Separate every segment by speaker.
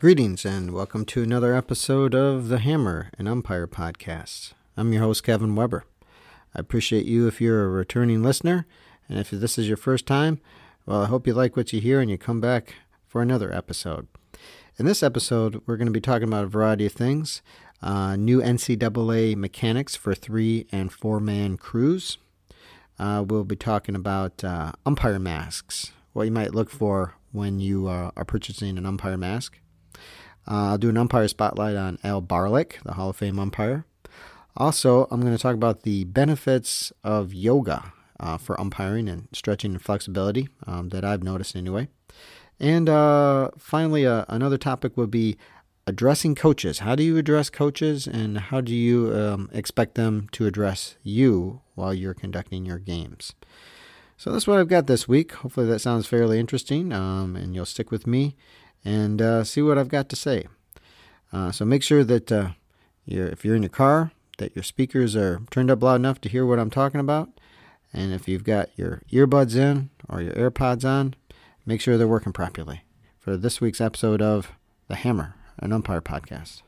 Speaker 1: Greetings and welcome to another episode of the Hammer and Umpire podcast. I'm your host, Kevin Weber. I appreciate you if you're a returning listener, and if this is your first time, well, I hope you like what you hear and you come back for another episode. In this episode, we're going to be talking about a variety of things uh, new NCAA mechanics for three and four man crews. Uh, we'll be talking about uh, umpire masks, what you might look for when you uh, are purchasing an umpire mask. Uh, I'll do an umpire spotlight on Al Barlick, the Hall of Fame umpire. Also, I'm going to talk about the benefits of yoga uh, for umpiring and stretching and flexibility um, that I've noticed anyway. And uh, finally, uh, another topic would be addressing coaches. How do you address coaches, and how do you um, expect them to address you while you're conducting your games? So that's what I've got this week. Hopefully, that sounds fairly interesting, um, and you'll stick with me and uh, see what I've got to say. Uh, so make sure that uh, you're, if you're in your car, that your speakers are turned up loud enough to hear what I'm talking about. And if you've got your earbuds in or your AirPods on, make sure they're working properly for this week's episode of The Hammer, an umpire podcast.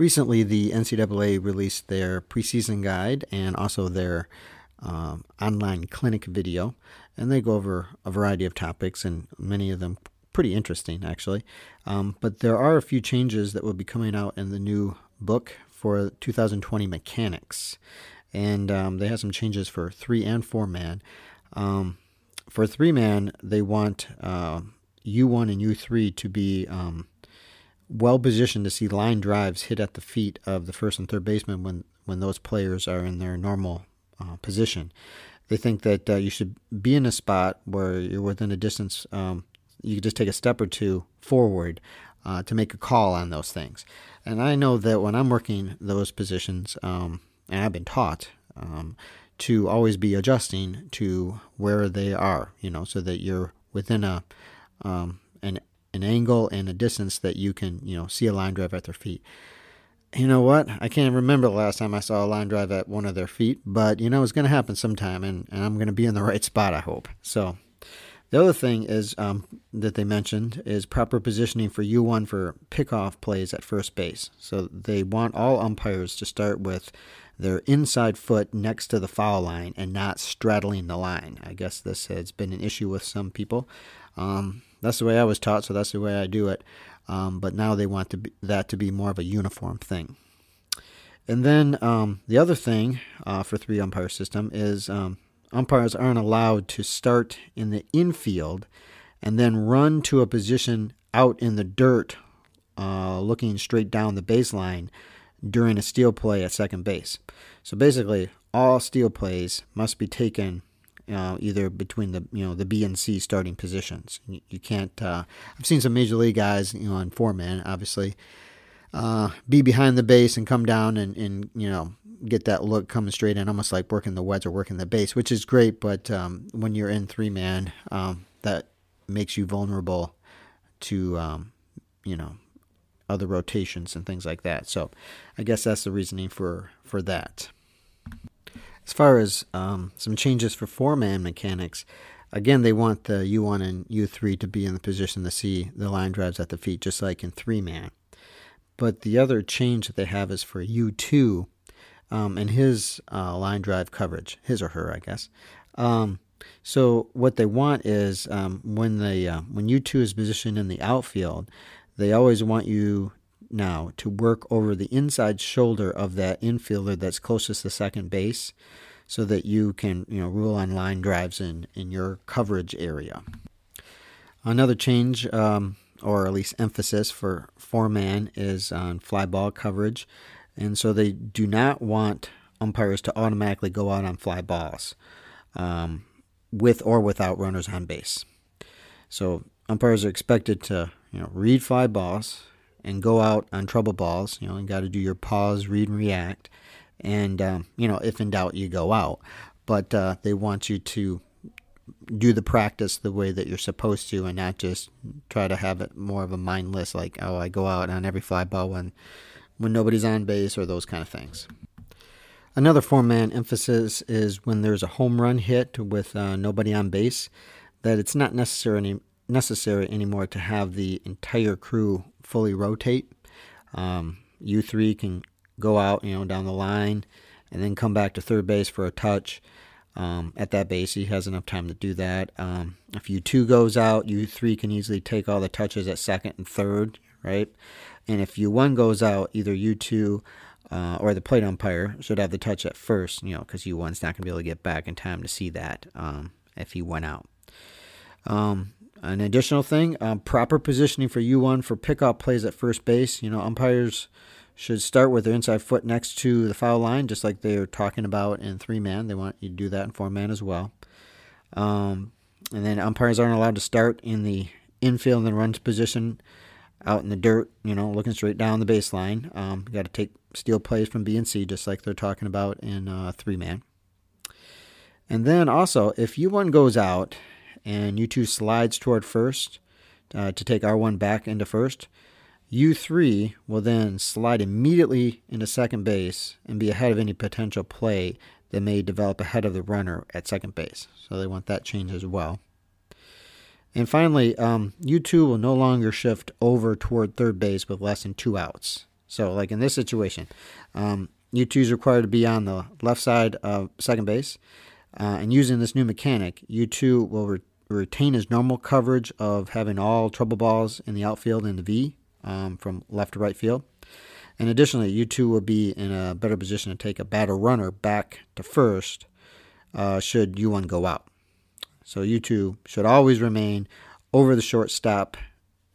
Speaker 1: Recently, the NCAA released their preseason guide and also their um, online clinic video, and they go over a variety of topics, and many of them pretty interesting, actually. Um, but there are a few changes that will be coming out in the new book for 2020 mechanics, and um, they have some changes for three and four man. Um, for three man, they want uh, U1 and U3 to be um, well positioned to see line drives hit at the feet of the first and third baseman when, when those players are in their normal uh, position. They think that uh, you should be in a spot where you're within a distance, um, you just take a step or two forward uh, to make a call on those things. And I know that when I'm working those positions, um, and I've been taught um, to always be adjusting to where they are, you know, so that you're within a um, an an angle and a distance that you can, you know, see a line drive at their feet. You know what? I can't remember the last time I saw a line drive at one of their feet, but you know it's going to happen sometime, and, and I'm going to be in the right spot, I hope. So, the other thing is um, that they mentioned is proper positioning for U1 for pickoff plays at first base. So they want all umpires to start with their inside foot next to the foul line and not straddling the line. I guess this has been an issue with some people. Um, that's the way I was taught, so that's the way I do it. Um, but now they want to be, that to be more of a uniform thing. And then um, the other thing uh, for three umpire system is um, umpires aren't allowed to start in the infield and then run to a position out in the dirt, uh, looking straight down the baseline during a steal play at second base. So basically, all steal plays must be taken uh, either between the you know the B and C starting positions. You, you can't. Uh, I've seen some major league guys, you know, on four man, obviously, uh, be behind the base and come down and, and you know get that look coming straight in, almost like working the wedge or working the base, which is great. But um, when you're in three man, um, that makes you vulnerable to um, you know other rotations and things like that. So I guess that's the reasoning for for that. As far as um, some changes for four man mechanics, again, they want the U1 and U3 to be in the position to see the line drives at the feet, just like in three man. But the other change that they have is for U2 um, and his uh, line drive coverage, his or her, I guess. Um, so what they want is um, when the uh, when U2 is positioned in the outfield, they always want you now to work over the inside shoulder of that infielder that's closest to second base so that you can you know rule on line drives in, in your coverage area. Another change, um, or at least emphasis for four man, is on fly ball coverage. And so they do not want umpires to automatically go out on fly balls um, with or without runners on base. So umpires are expected to you know read fly balls, and go out on trouble balls. You know, you got to do your pause, read, and react. And, um, you know, if in doubt, you go out. But uh, they want you to do the practice the way that you're supposed to and not just try to have it more of a mindless like oh I go out on every fly ball when when nobody's on base or those kind of things. Another four man emphasis is when there's a home run hit with uh, nobody on base, that it's not necessary, necessary anymore to have the entire crew fully rotate. Um, U3 can go out, you know, down the line and then come back to third base for a touch. Um, at that base, he has enough time to do that. Um, if U2 goes out, U3 can easily take all the touches at second and third, right? And if U1 goes out, either U2 uh, or the plate umpire should have the touch at first, you know, because U1's not going to be able to get back in time to see that um, if he went out. Um, an additional thing, um, proper positioning for U1 for pickoff plays at first base. You know, umpires should start with their inside foot next to the foul line, just like they're talking about in three man. They want you to do that in four man as well. Um, and then umpires aren't allowed to start in the infield and runs position out in the dirt, you know, looking straight down the baseline. Um, you got to take steal plays from B and C, just like they're talking about in uh, three man. And then also, if U1 goes out and U2 slides toward first uh, to take R1 back into first, U3 will then slide immediately into second base and be ahead of any potential play that may develop ahead of the runner at second base. So they want that change as well. And finally, um, U2 will no longer shift over toward third base with less than two outs. So, like in this situation, um, U2 is required to be on the left side of second base. Uh, and using this new mechanic, U2 will re- retain his normal coverage of having all trouble balls in the outfield in the V um, from left to right field. And additionally, U2 will be in a better position to take a batter runner back to first uh, should U1 go out. So U2 should always remain over the shortstop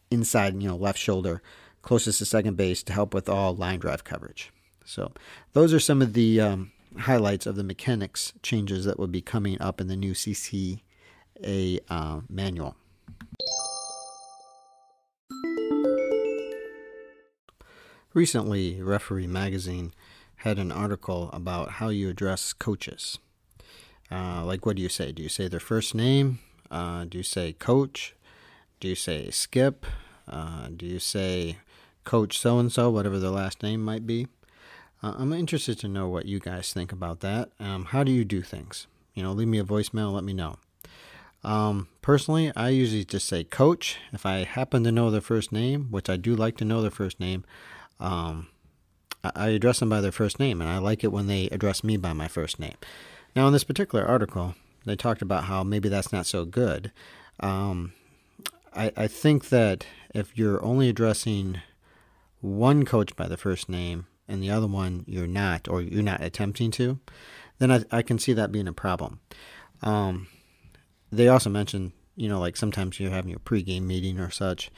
Speaker 1: inside, you know, left shoulder, closest to second base to help with all line drive coverage. So those are some of the um, highlights of the mechanics changes that will be coming up in the new CCA uh, manual. Recently, Referee Magazine had an article about how you address coaches. Uh, like, what do you say? Do you say their first name? Uh, do you say coach? Do you say skip? Uh, do you say coach so and so, whatever their last name might be? Uh, I'm interested to know what you guys think about that. Um, how do you do things? You know, leave me a voicemail, let me know. Um, personally, I usually just say coach. If I happen to know their first name, which I do like to know their first name, um, I address them by their first name, and I like it when they address me by my first name. Now, in this particular article, they talked about how maybe that's not so good. Um, I, I think that if you're only addressing one coach by the first name and the other one you're not, or you're not attempting to, then I, I can see that being a problem. Um, they also mentioned, you know, like sometimes you're having a pregame meeting or such,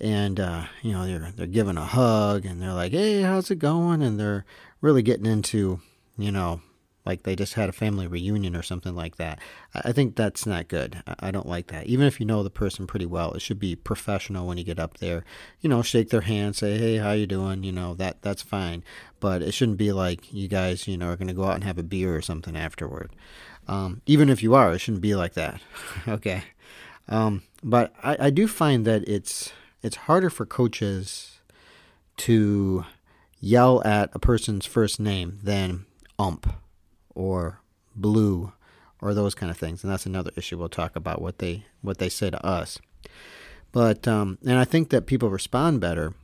Speaker 1: and uh, you know they're they're giving a hug and they're like, "Hey, how's it going?" and they're really getting into, you know, like they just had a family reunion or something like that. I think that's not good. I don't like that. Even if you know the person pretty well, it should be professional when you get up there. You know, shake their hand, say, "Hey, how you doing?" You know, that that's fine. But it shouldn't be like you guys, you know, are going to go out and have a beer or something afterward. Um, even if you are, it shouldn't be like that. okay. Um, but I, I do find that it's it's harder for coaches to yell at a person's first name than ump or blue or those kind of things. And that's another issue we'll talk about what they what they say to us. But um, and I think that people respond better,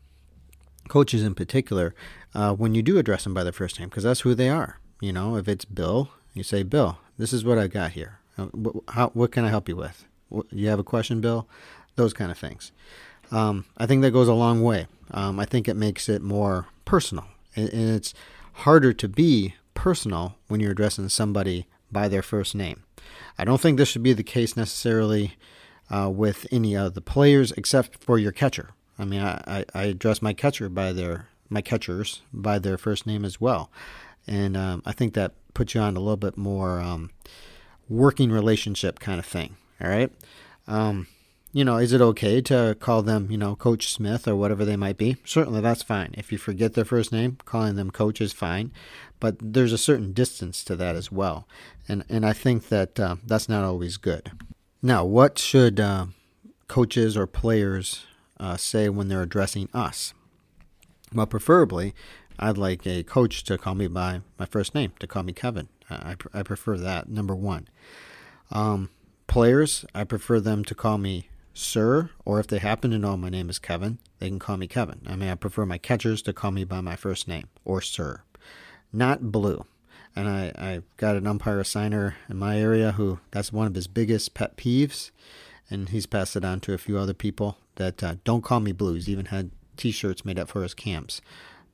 Speaker 1: coaches in particular, uh, when you do address them by their first name because that's who they are. You know, if it's Bill, you say, "Bill, this is what I got here. Uh, how, what can I help you with? You have a question, Bill? Those kind of things. Um, I think that goes a long way. Um, I think it makes it more personal, and, and it's harder to be personal when you're addressing somebody by their first name. I don't think this should be the case necessarily uh, with any of the players except for your catcher. I mean, I, I, address my catcher by their my catchers by their first name as well, and um, I think that puts you on a little bit more um, working relationship kind of thing. All right. Um, you know, is it okay to call them, you know, Coach Smith or whatever they might be? Certainly that's fine. If you forget their first name, calling them coach is fine. But there's a certain distance to that as well. And, and I think that uh, that's not always good. Now, what should uh, coaches or players uh, say when they're addressing us? Well, preferably, I'd like a coach to call me by my first name, to call me Kevin. I, I prefer that, number one. Um, players, I prefer them to call me sir, or if they happen to know my name is Kevin, they can call me Kevin. I mean, I prefer my catchers to call me by my first name, or sir, not blue. And I, I've got an umpire signer in my area who that's one of his biggest pet peeves, and he's passed it on to a few other people that uh, don't call me blue. He's even had T-shirts made up for his camps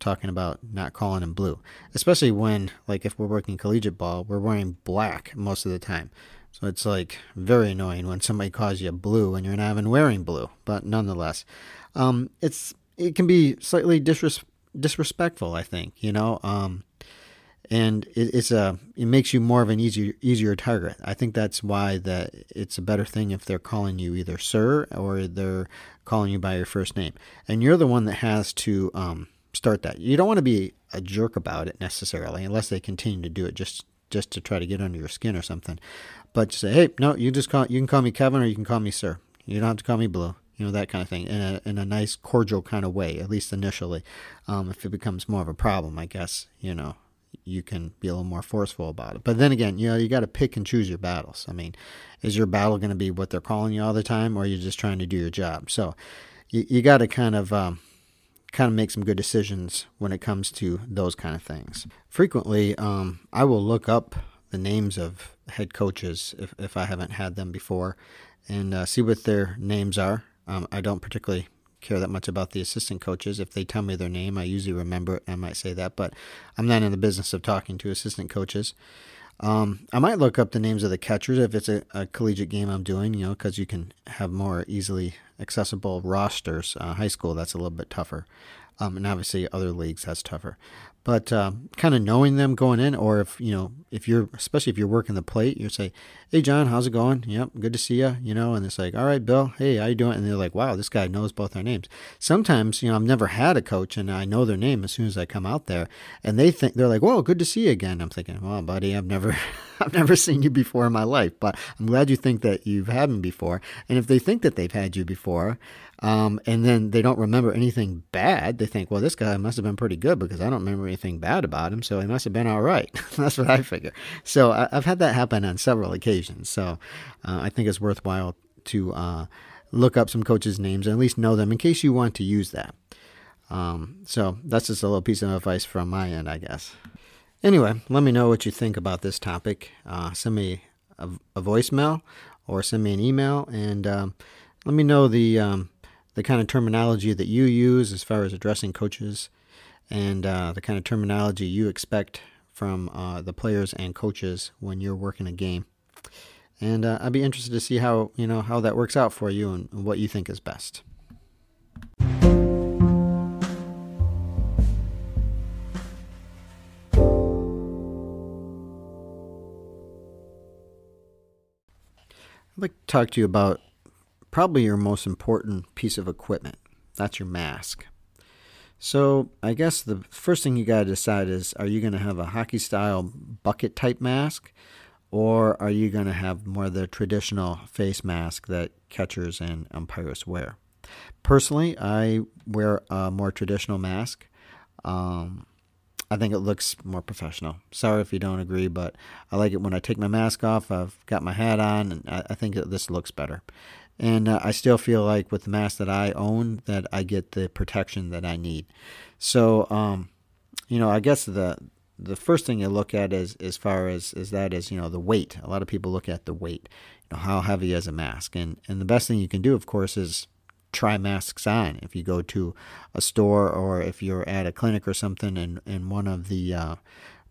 Speaker 1: talking about not calling him blue, especially when, like, if we're working collegiate ball, we're wearing black most of the time. So it's like very annoying when somebody calls you blue and you're not even wearing blue. But nonetheless, um, it's it can be slightly disres- disrespectful. I think you know, um, and it, it's a it makes you more of an easier easier target. I think that's why that it's a better thing if they're calling you either sir or they're calling you by your first name, and you're the one that has to um, start that. You don't want to be a jerk about it necessarily, unless they continue to do it just just to try to get under your skin or something. But say, hey, no, you just call you can call me Kevin or you can call me sir. You don't have to call me Blue. You know that kind of thing in a in a nice cordial kind of way, at least initially. Um, if it becomes more of a problem, I guess you know you can be a little more forceful about it. But then again, you know you got to pick and choose your battles. I mean, is your battle going to be what they're calling you all the time, or are you just trying to do your job? So you, you got to kind of um, kind of make some good decisions when it comes to those kind of things. Frequently, um, I will look up the names of head coaches if, if I haven't had them before and uh, see what their names are. Um, I don't particularly care that much about the assistant coaches. If they tell me their name, I usually remember it. I might say that, but I'm not in the business of talking to assistant coaches. Um, I might look up the names of the catchers if it's a, a collegiate game I'm doing, you know, because you can have more easily accessible rosters. Uh, high school, that's a little bit tougher. Um, and obviously, other leagues, that's tougher but uh, kind of knowing them going in, or if you know, if you're especially if you're working the plate, you say, "Hey, John, how's it going? Yep, good to see you." You know, and it's like, "All right, Bill, hey, how you doing?" And they're like, "Wow, this guy knows both our names." Sometimes, you know, I've never had a coach, and I know their name as soon as I come out there, and they think they're like, "Whoa, good to see you again." I'm thinking, "Well, buddy, I've never, I've never seen you before in my life, but I'm glad you think that you've had me before." And if they think that they've had you before, um, and then they don't remember anything bad. They think, well, this guy must have been pretty good because I don't remember anything bad about him, so he must have been all right. That's what I figure. So I, have had that happen on several occasions. So uh, I think it's worthwhile to uh, look up some coaches' names and at least know them in case you want to use that. Um, so that's just a little piece of advice from my end, I guess. Anyway, let me know what you think about this topic. Uh, send me a, a, voicemail or send me an email and um, let me know the um, the kind of terminology that you use as far as addressing coaches and uh, the kind of terminology you expect from uh, the players and coaches when you're working a game. And uh, I'd be interested to see how you know how that works out for you and, and what you think is best. I'd like to talk to you about probably your most important piece of equipment. That's your mask. So, I guess the first thing you got to decide is are you going to have a hockey style bucket type mask or are you going to have more of the traditional face mask that catchers and umpires wear? Personally, I wear a more traditional mask. Um, I think it looks more professional. Sorry if you don't agree, but I like it when I take my mask off. I've got my hat on, and I, I think this looks better and uh, I still feel like with the mask that I own that I get the protection that I need. So, um, you know, I guess the the first thing you look at is as far as is that is you know the weight. A lot of people look at the weight, you know, how heavy is a mask, and and the best thing you can do, of course, is try masks on. If you go to a store or if you're at a clinic or something, and and one of the uh,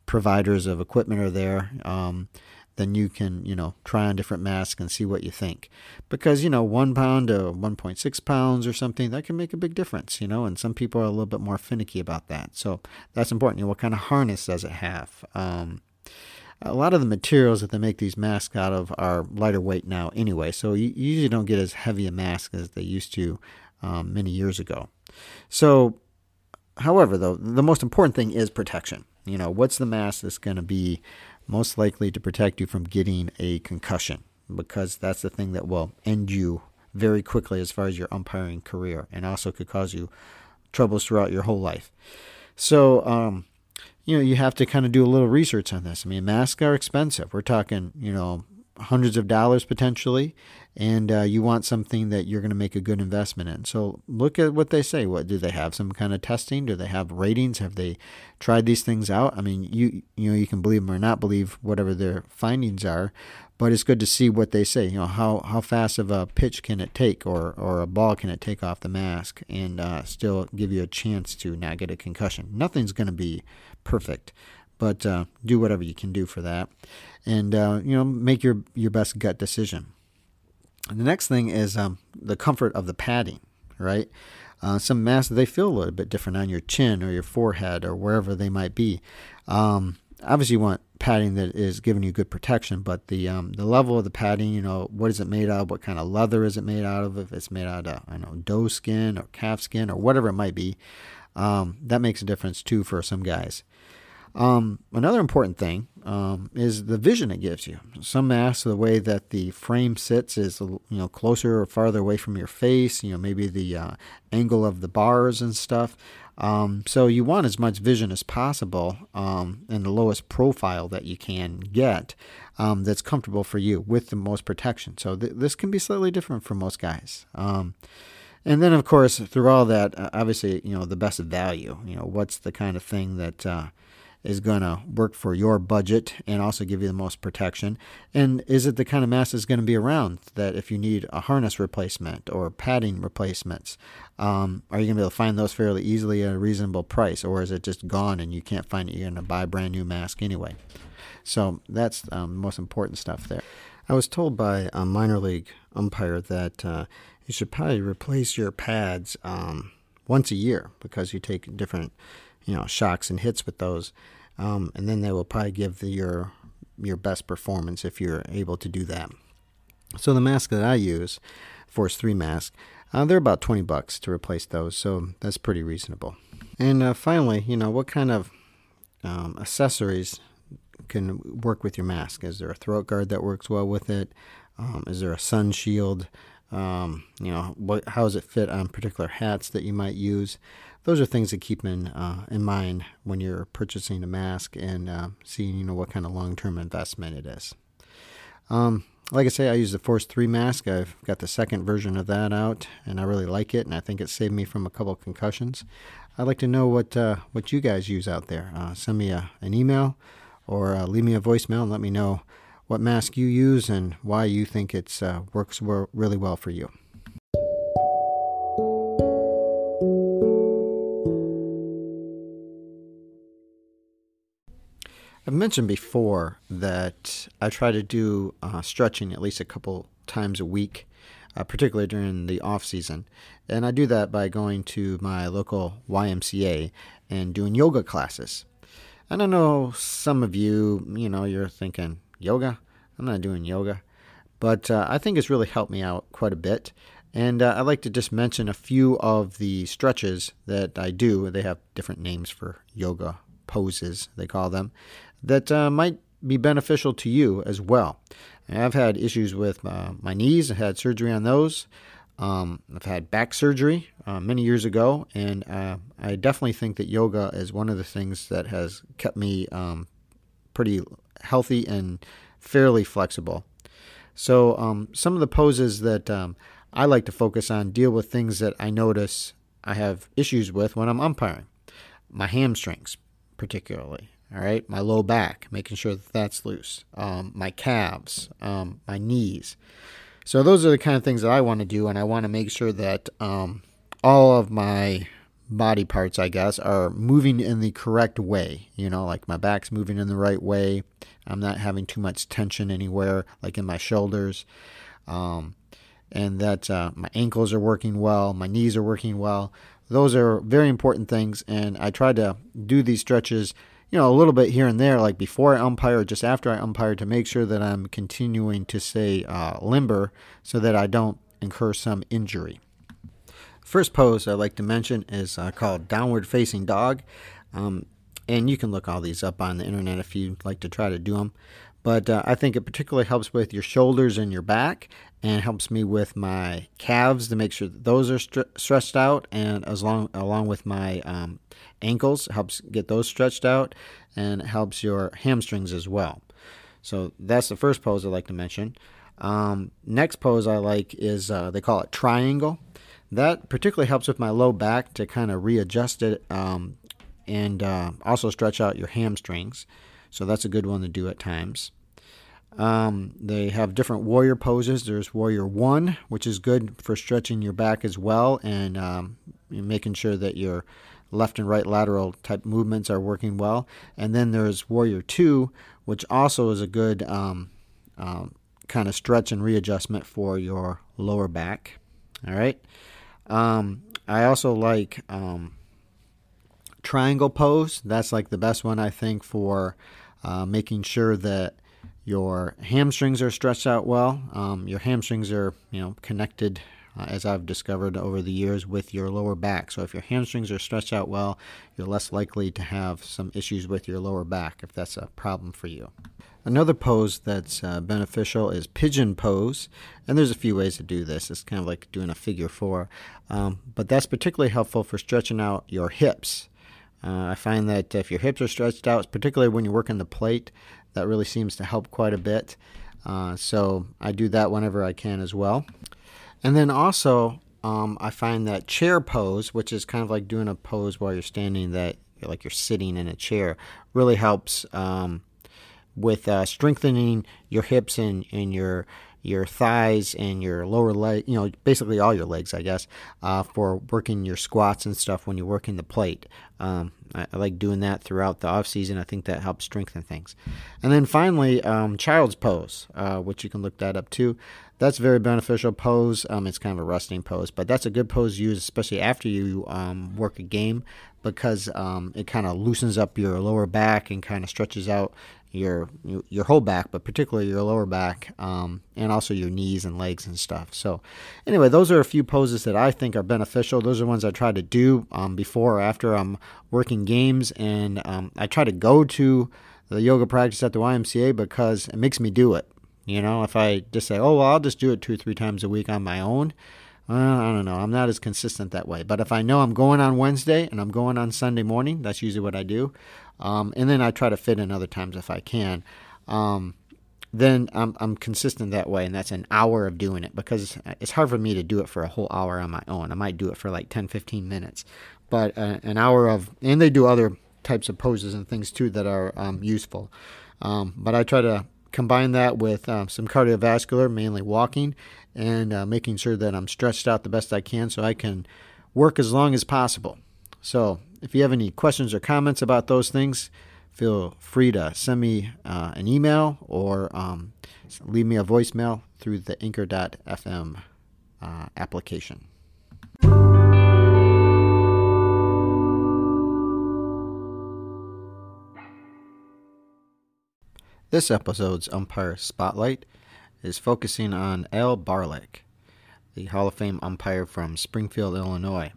Speaker 1: providers of equipment are there. Um, then you can, you know, try on different masks and see what you think. Because, you know, one pound to 1.6 pounds or something, that can make a big difference, you know, and some people are a little bit more finicky about that. So that's important. You know, what kind of harness does it have? Um, a lot of the materials that they make these masks out of are lighter weight now anyway, so you, usually don't get as heavy a mask as they used to um, many years ago. So, however, though, the most important thing is protection. You know, what's the mask that's going to be most likely to protect you from getting a concussion. because that's the thing that will end you very quickly as far as your umpiring career and also could cause you troubles throughout your whole life. So, um, you know, you have to kind of do a little research on this. I mean, masks are expensive. We're talking, you know, hundreds of dollars potentially, and uh, you want something that you're going to make a good investment in. So look at what they say. What do they have? Some kind of testing? Do they have ratings? Have they tried these things out? I mean, you you know you can believe them or not believe whatever their findings are, but it's good to see what they say. You know how how fast of a pitch can it take, or or a ball can it take off the mask, and uh, still give you a chance to not get a concussion. Nothing's going to be perfect but uh, do whatever you can do for that, and uh, you know make your your best gut decision. And the next thing is um, the comfort of the padding, right? Uh, some masks they feel a little bit different on your chin or your forehead or wherever they might be. Um, obviously, you want padding that is giving you good protection, but the um, the level of the padding, you know, what is it made out of? What kind of leather is it made out of? If it's made out of, I know, doe skin or calf skin or whatever it might be, um, that makes a difference too for some guys. Um, another important thing um, is the vision it gives you. Some masks, the way that the frame sits is you know closer or farther away from your face. You know maybe the uh, angle of the bars and stuff. Um, so you want as much vision as possible um, and the lowest profile that you can get um, that's comfortable for you with the most protection. So th- this can be slightly different for most guys. Um, and then of course through all that, uh, obviously you know the best value. You know what's the kind of thing that uh, is going to work for your budget and also give you the most protection? And is it the kind of mask that's going to be around that if you need a harness replacement or padding replacements, um, are you going to be able to find those fairly easily at a reasonable price? Or is it just gone and you can't find it? You're going to buy a brand new mask anyway. So that's um, the most important stuff there. I was told by a minor league umpire that uh, you should probably replace your pads um, once a year because you take different you know shocks and hits with those, um, and then they will probably give the, your your best performance if you're able to do that. So the mask that I use, Force Three mask, uh, they're about twenty bucks to replace those, so that's pretty reasonable. And uh, finally, you know what kind of um, accessories can work with your mask? Is there a throat guard that works well with it? Um, is there a sun shield? Um, you know, what, how does it fit on particular hats that you might use? those are things to keep in uh, in mind when you're purchasing a mask and uh, seeing you know what kind of long term investment it is. Um, like I say, I use the Force 3 mask. I've got the second version of that out, and I really like it, and I think it saved me from a couple concussions. I'd like to know what uh, what you guys use out there. Uh, send me a, an email or uh, leave me a voicemail and let me know what mask you use and why you think it uh, works really well for you. I've mentioned before that I try to do uh, stretching at least a couple times a week, uh, particularly during the off season, and I do that by going to my local YMCA and doing yoga classes. And I know some of you, you know, you're thinking yoga. I'm not doing yoga, but uh, I think it's really helped me out quite a bit. And uh, I'd like to just mention a few of the stretches that I do. They have different names for yoga poses, they call them that uh, might be beneficial to you as well. I've had issues with uh, my knees, I had surgery on those. Um, I've had back surgery uh, many years ago, and uh, I definitely think that yoga is one of the things that has kept me um, pretty healthy and fairly flexible. So, um, some of the poses that um, I like to focus on deal with things that I notice I have issues with when I'm umpiring. My hamstrings, particularly all right my low back making sure that that's loose um, my calves um, my knees so those are the kind of things that i want to do and i want to make sure that um, all of my body parts i guess are moving in the correct way. You know like my back's moving in the right way. I'm not having too much tension anywhere like in my shoulders. Um, and that uh, my ankles are working well. My knees are working well. Those are very important things. And i try to do these stretches you know, a little bit here and there, like before I umpire, just after I umpire, to make sure that I'm continuing to stay uh, limber so that I don't incur some injury. First pose I'd like to mention is uh, called downward facing dog. Um, and you can look all these up on the internet if you'd like to try to do them. But uh, I think it particularly helps with your shoulders and your back, and helps me with my calves to make sure that those are stretched out, and as long along with my um, ankles, helps get those stretched out, and helps your hamstrings as well. So that's the first pose I like to mention. Um, next pose I like is uh, they call it triangle. That particularly helps with my low back to kind of readjust it um, and uh, also stretch out your hamstrings. So that's a good one to do at times. Um, they have different warrior poses. There's warrior one, which is good for stretching your back as well and um, making sure that your left and right lateral type movements are working well. And then there's warrior two, which also is a good um, um kind of stretch and readjustment for your lower back. All right. Um, I also like um, triangle pose. That's like the best one I think for uh, making sure that your hamstrings are stretched out well. Um, your hamstrings are, you know, connected, uh, as I've discovered over the years, with your lower back. So if your hamstrings are stretched out well, you're less likely to have some issues with your lower back if that's a problem for you. Another pose that's uh, beneficial is pigeon pose, and there's a few ways to do this. It's kind of like doing a figure four, um, but that's particularly helpful for stretching out your hips. Uh, I find that if your hips are stretched out, particularly when you're working the plate, that really seems to help quite a bit. Uh, so I do that whenever I can as well. And then also, um, I find that chair pose, which is kind of like doing a pose while you're standing, that like you're sitting in a chair, really helps um, with uh, strengthening your hips and, and your your thighs and your lower leg, you know, basically all your legs, I guess, uh, for working your squats and stuff when you're working the plate. Um, I, I, like doing that throughout the off season. I think that helps strengthen things. And then finally, um, child's pose, uh, which you can look that up too. That's very beneficial pose. Um, it's kind of a resting pose, but that's a good pose to use, especially after you um, work a game, because um, it kind of loosens up your lower back and kind of stretches out your your whole back, but particularly your lower back, um, and also your knees and legs and stuff. So, anyway, those are a few poses that I think are beneficial. Those are ones I try to do um, before or after I'm working games, and um, I try to go to the yoga practice at the YMCA because it makes me do it. You know, if I just say, "Oh, well, I'll just do it two or three times a week on my own," well, I don't know. I'm not as consistent that way. But if I know I'm going on Wednesday and I'm going on Sunday morning, that's usually what I do. Um, and then I try to fit in other times if I can. Um, then I'm, I'm consistent that way, and that's an hour of doing it because it's hard for me to do it for a whole hour on my own. I might do it for like 10, 15 minutes, but uh, an hour of, and they do other types of poses and things too that are um, useful. Um, but I try to combine that with um, some cardiovascular, mainly walking, and uh, making sure that I'm stretched out the best I can so I can work as long as possible. So if you have any questions or comments about those things, feel free to send me uh, an email or um, leave me a voicemail through the anchor.fm uh, application. This episode's umpire spotlight is focusing on Al Barlick, the Hall of Fame umpire from Springfield, Illinois.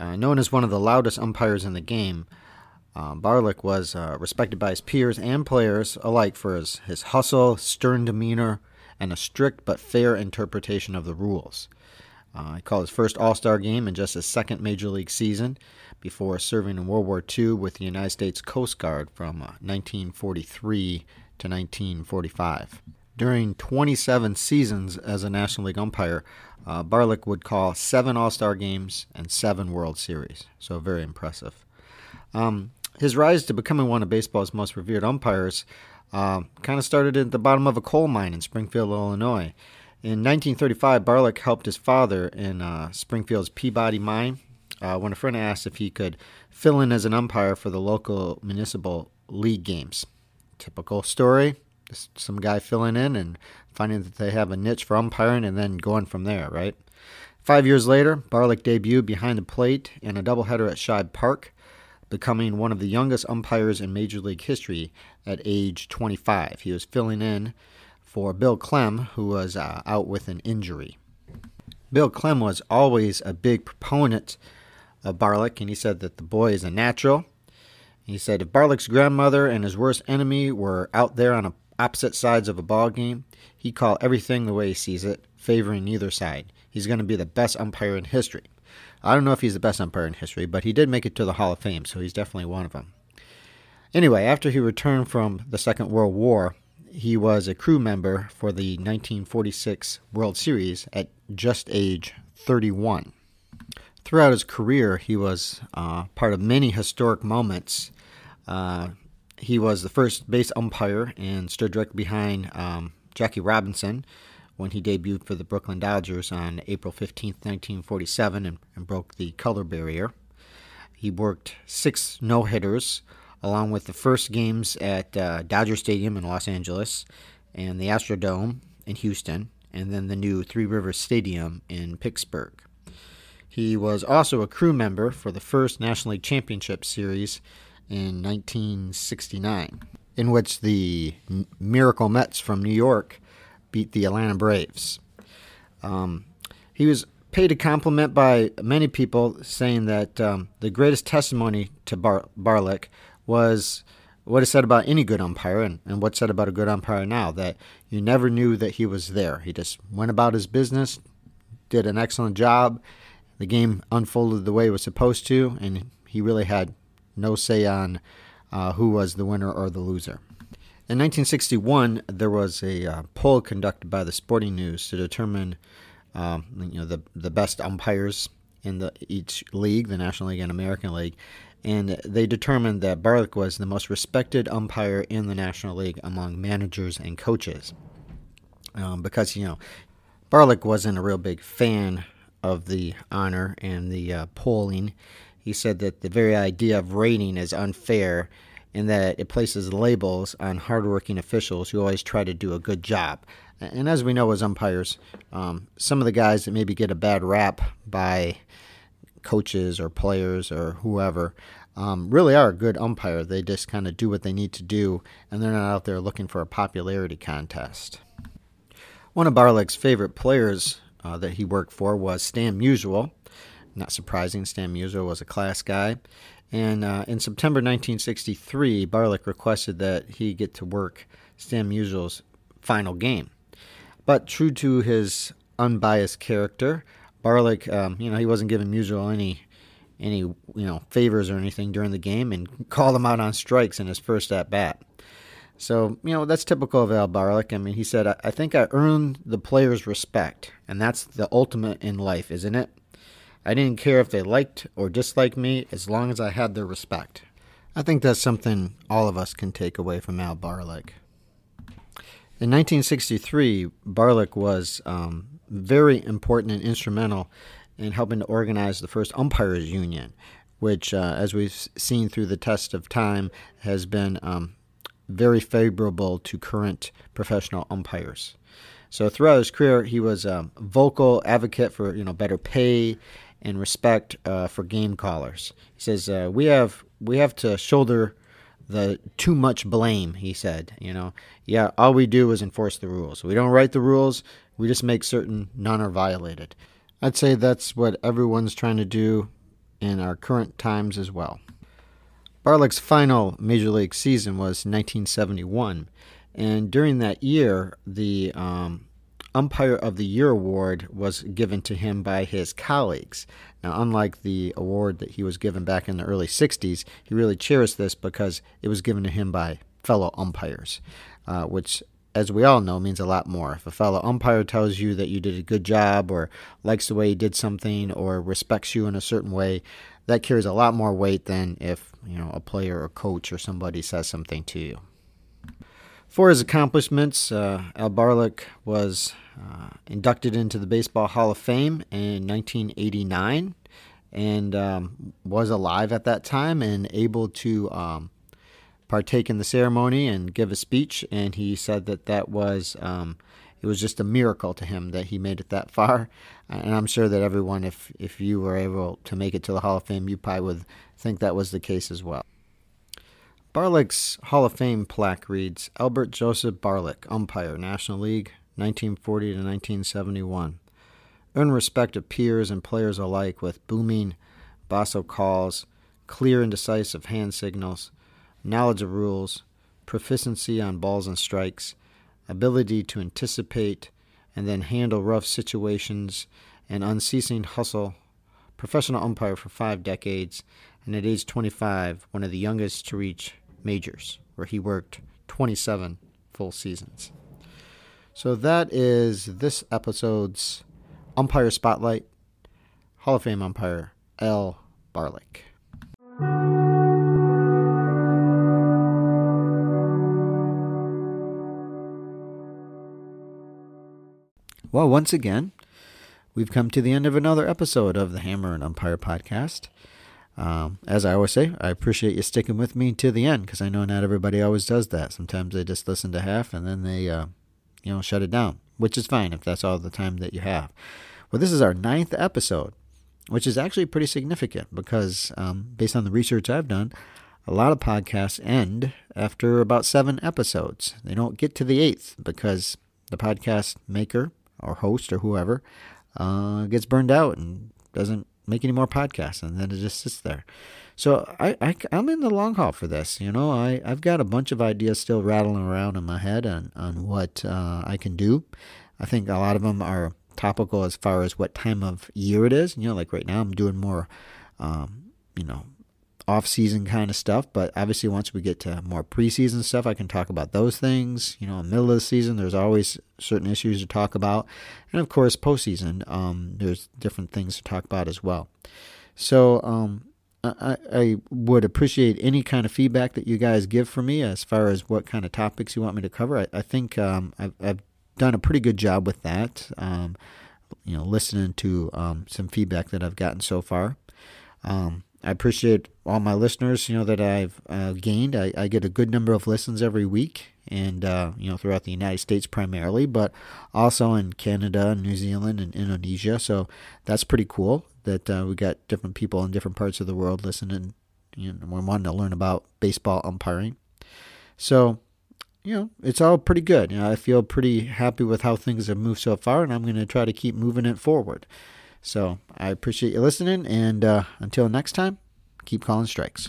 Speaker 1: Uh, known as one of the loudest umpires in the game, uh, Barlick was uh, respected by his peers and players alike for his, his hustle, stern demeanor, and a strict but fair interpretation of the rules. Uh, he called his first All Star game in just his second Major League season before serving in World War II with the United States Coast Guard from 1943 uh, to 1945. During 27 seasons as a National League umpire, uh, Barlick would call seven All Star games and seven World Series, so very impressive. Um, his rise to becoming one of baseball's most revered umpires uh, kind of started at the bottom of a coal mine in Springfield, Illinois. In 1935, Barlick helped his father in uh, Springfield's Peabody Mine uh, when a friend asked if he could fill in as an umpire for the local municipal league games. Typical story some guy filling in and finding that they have a niche for umpiring and then going from there, right? Five years later, Barlick debuted behind the plate in a doubleheader at Shibe Park, becoming one of the youngest umpires in Major League history at age 25. He was filling in for Bill Klem, who was uh, out with an injury. Bill Klem was always a big proponent of Barlick, and he said that the boy is a natural He said if Barlick's grandmother and his worst enemy were out there on opposite sides of a ball game, he'd call everything the way he sees it, favoring neither side. He's going to be the best umpire in history. I don't know if he's the best umpire in history, but he did make it to the Hall of Fame, so he's definitely one of them. Anyway, after he returned from the Second World War, he was a crew member for the 1946 World Series at just age 31. Throughout his career, he was uh, part of many historic moments. Uh, he was the first base umpire and stood directly behind um, Jackie Robinson when he debuted for the Brooklyn Dodgers on April 15, 1947, and, and broke the color barrier. He worked six no hitters, along with the first games at uh, Dodger Stadium in Los Angeles and the Astrodome in Houston, and then the new Three Rivers Stadium in Pittsburgh. He was also a crew member for the first National League Championship Series in 1969, in which the Miracle Mets from New York beat the Atlanta Braves. Um, he was paid a compliment by many people, saying that um, the greatest testimony to Bar- Barlick was what is said about any good umpire and, and what's said about a good umpire now that you never knew that he was there. He just went about his business, did an excellent job. The game unfolded the way it was supposed to, and he really had no say on uh, who was the winner or the loser. In 1961, there was a uh, poll conducted by the Sporting News to determine, um, you know, the the best umpires in the each league, the National League and American League, and they determined that Barlick was the most respected umpire in the National League among managers and coaches, um, because you know, Barlick wasn't a real big fan of the honor and the uh, polling. He said that the very idea of rating is unfair in that it places labels on hardworking officials who always try to do a good job. And as we know as umpires, um, some of the guys that maybe get a bad rap by coaches or players or whoever um, really are a good umpire. They just kind of do what they need to do, and they're not out there looking for a popularity contest. One of Barlick's favorite players uh, that he worked for was Stan Musial. Not surprising, Stan Musial was a class guy. And uh, in September 1963, Barlick requested that he get to work Stan Musial's final game. But true to his unbiased character, Barlick, um, you know, he wasn't giving Musial any any you know favors or anything during the game, and called him out on strikes in his first at bat. So, you know, that's typical of Al Barlick. I mean, he said, I think I earned the players' respect, and that's the ultimate in life, isn't it? I didn't care if they liked or disliked me as long as I had their respect. I think that's something all of us can take away from Al Barlick. In 1963, Barlick was um, very important and instrumental in helping to organize the first umpires union, which, uh, as we've seen through the test of time, has been um, very favorable to current professional umpires. So throughout his career, he was a vocal advocate for you know better pay and respect uh, for game callers. He says uh, we have we have to shoulder the too much blame. He said, you know, yeah, all we do is enforce the rules. We don't write the rules. We just make certain none are violated. I'd say that's what everyone's trying to do in our current times as well. Barlick's final major league season was 1971, and during that year, the um, Umpire of the Year award was given to him by his colleagues. Now, unlike the award that he was given back in the early 60s, he really cherished this because it was given to him by fellow umpires, uh, which, as we all know, means a lot more. If a fellow umpire tells you that you did a good job, or likes the way you did something, or respects you in a certain way, that carries a lot more weight than if you know a player or coach or somebody says something to you. For his accomplishments, uh, Al Barlick was uh, inducted into the Baseball Hall of Fame in 1989 and um, was alive at that time and able to um, partake in the ceremony and give a speech. And he said that that was um, it was just a miracle to him that he made it that far. And I'm sure that everyone, if if you were able to make it to the Hall of Fame, you probably would think that was the case as well. Barlick's Hall of Fame plaque reads Albert Joseph Barlick, umpire, National League, 1940 to 1971. Earned respect of peers and players alike with booming basso calls, clear and decisive hand signals, knowledge of rules, proficiency on balls and strikes, ability to anticipate and then handle rough situations, and unceasing hustle. Professional umpire for five decades, and at age 25, one of the youngest to reach majors, where he worked 27 full seasons. So that is this episode's umpire spotlight. Hall of Fame umpire Al Barlick. Well, once again, we've come to the end of another episode of the Hammer and Umpire podcast. Um, as I always say, I appreciate you sticking with me to the end because I know not everybody always does that. Sometimes they just listen to half and then they, uh, you know, shut it down, which is fine if that's all the time that you have. Well, this is our ninth episode, which is actually pretty significant because, um, based on the research I've done, a lot of podcasts end after about seven episodes. They don't get to the eighth because the podcast maker or host or whoever uh, gets burned out and doesn't make any more podcasts, and then it just sits there. So I, I am in the long haul for this. You know, I I've got a bunch of ideas still rattling around in my head on on what uh, I can do. I think a lot of them are topical as far as what time of year it is. You know, like right now I'm doing more, um, you know, off season kind of stuff. But obviously, once we get to more preseason stuff, I can talk about those things. You know, in the middle of the season, there's always certain issues to talk about. And of course, postseason, um, there's different things to talk about as well. So, um, I, I would appreciate any kind of feedback that you guys give for me as far as what kind of topics you want me to cover. I, I think um, I've, I've, done a pretty good job with that. Um, you know, listening to um, some feedback that I've gotten so far. Um, I appreciate all my listeners, you know, that I've uh, gained. I, I, get a good number of listens every week, and uh, you know, throughout the United States primarily, but also in Canada, New Zealand, and Indonesia. So that's pretty cool that uh, we got different people in different parts of the world listening. You know, wanting to learn about baseball umpiring. So, you know, it's all pretty good. You know, I feel pretty happy with how things have moved so far, and I'm going to try to keep moving it forward. So I appreciate you listening, and uh, until next time, keep calling strikes.